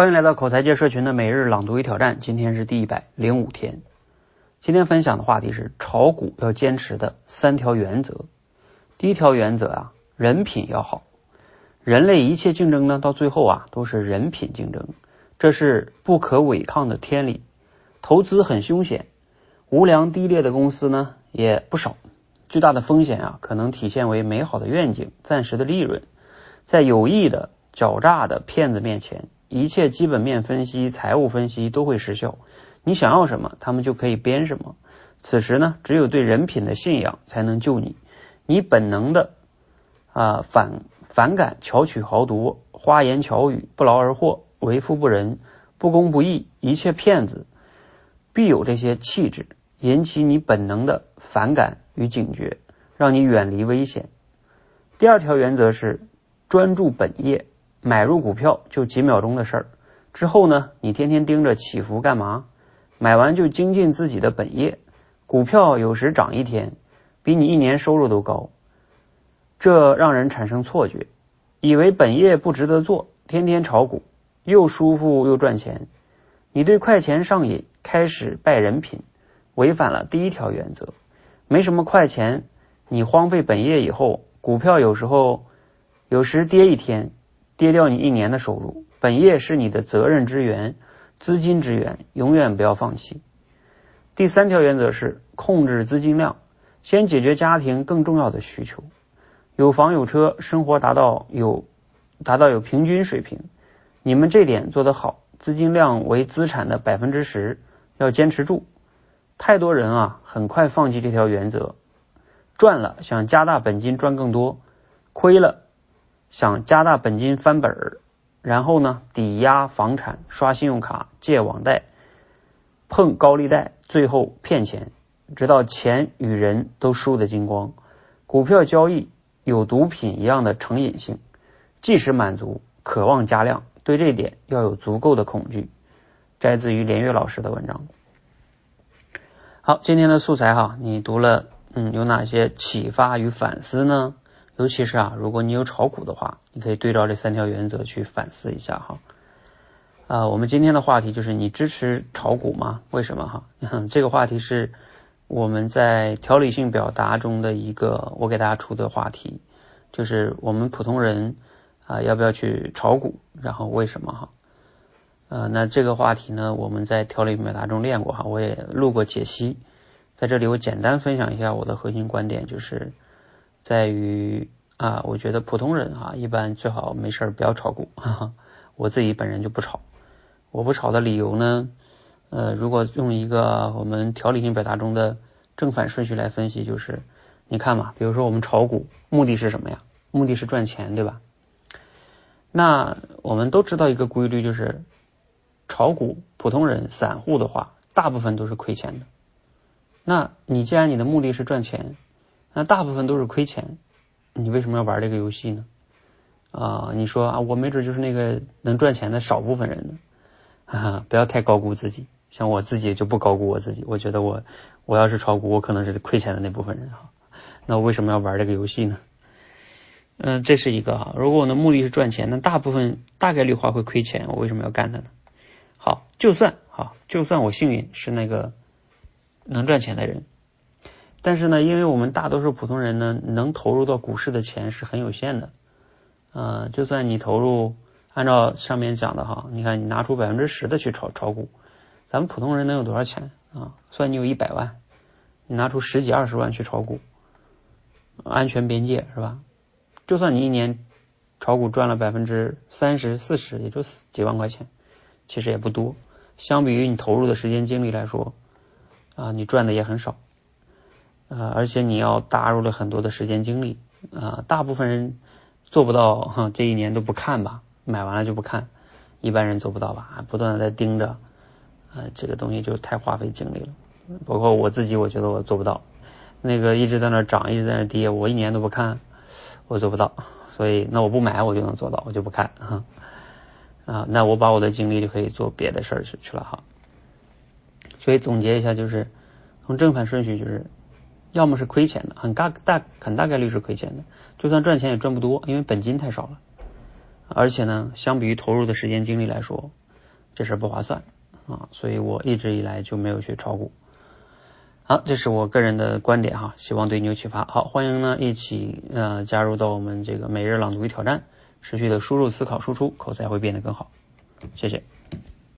欢迎来到口才界社群的每日朗读与挑战，今天是第一百零五天。今天分享的话题是炒股要坚持的三条原则。第一条原则啊，人品要好。人类一切竞争呢，到最后啊，都是人品竞争，这是不可违抗的天理。投资很凶险，无良低劣的公司呢也不少。巨大的风险啊，可能体现为美好的愿景、暂时的利润，在有意的狡诈的骗子面前，一切基本面分析、财务分析都会失效。你想要什么，他们就可以编什么。此时呢，只有对人品的信仰才能救你。你本能的啊反反感巧取豪夺、花言巧语、不劳而获、为富不仁、不公不义，一切骗子必有这些气质，引起你本能的反感。与警觉，让你远离危险。第二条原则是专注本业，买入股票就几秒钟的事儿。之后呢，你天天盯着起伏干嘛？买完就精进自己的本业。股票有时涨一天，比你一年收入都高，这让人产生错觉，以为本业不值得做，天天炒股又舒服又赚钱。你对快钱上瘾，开始败人品，违反了第一条原则。没什么快钱，你荒废本业以后，股票有时候有时跌一天，跌掉你一年的收入。本业是你的责任之源，资金之源，永远不要放弃。第三条原则是控制资金量，先解决家庭更重要的需求，有房有车，生活达到有达到有平均水平。你们这点做得好，资金量为资产的百分之十，要坚持住。太多人啊，很快放弃这条原则，赚了想加大本金赚更多，亏了想加大本金翻本儿，然后呢，抵押房产、刷信用卡、借网贷、碰高利贷，最后骗钱，直到钱与人都输得精光。股票交易有毒品一样的成瘾性，即使满足，渴望加量，对这点要有足够的恐惧。摘自于连岳老师的文章。好，今天的素材哈，你读了，嗯，有哪些启发与反思呢？尤其是啊，如果你有炒股的话，你可以对照这三条原则去反思一下哈。啊，我们今天的话题就是你支持炒股吗？为什么哈？这个话题是我们在条理性表达中的一个我给大家出的话题，就是我们普通人啊要不要去炒股，然后为什么哈？呃，那这个话题呢，我们在条理表达中练过哈，我也录过解析，在这里我简单分享一下我的核心观点，就是在于啊，我觉得普通人啊，一般最好没事不要炒股，哈哈，我自己本人就不炒，我不炒的理由呢，呃，如果用一个我们条理性表达中的正反顺序来分析，就是你看嘛，比如说我们炒股目的是什么呀？目的是赚钱，对吧？那我们都知道一个规律就是。炒股，普通人、散户的话，大部分都是亏钱的。那你既然你的目的是赚钱，那大部分都是亏钱，你为什么要玩这个游戏呢？啊，你说啊，我没准就是那个能赚钱的少部分人呢。哈啊，不要太高估自己。像我自己就不高估我自己，我觉得我我要是炒股，我可能是亏钱的那部分人哈。那我为什么要玩这个游戏呢？嗯，这是一个哈。如果我的目的是赚钱，那大部分大概率话会亏钱，我为什么要干它呢？好，就算好，就算我幸运是那个能赚钱的人，但是呢，因为我们大多数普通人呢，能投入到股市的钱是很有限的。呃，就算你投入，按照上面讲的哈，你看你拿出百分之十的去炒炒股，咱们普通人能有多少钱啊？算你有一百万，你拿出十几二十万去炒股，安全边界是吧？就算你一年炒股赚了百分之三十四十，也就几万块钱。其实也不多，相比于你投入的时间精力来说，啊，你赚的也很少，啊，而且你要搭入了很多的时间精力，啊，大部分人做不到，哈，这一年都不看吧，买完了就不看，一般人做不到吧，不断的在盯着，啊，这个东西就太花费精力了，包括我自己，我觉得我做不到，那个一直在那涨，一直在那跌，我一年都不看，我做不到，所以那我不买我就能做到，我就不看，哈。啊，那我把我的精力就可以做别的事儿去去了哈。所以总结一下，就是从正反顺序，就是要么是亏钱的，很大大很大概率是亏钱的，就算赚钱也赚不多，因为本金太少了。而且呢，相比于投入的时间精力来说，这事不划算啊，所以我一直以来就没有去炒股。好，这是我个人的观点哈，希望对你有启发。好，欢迎呢一起呃加入到我们这个每日朗读与挑战，持续的输入、思考、输出，口才会变得更好。谢谢。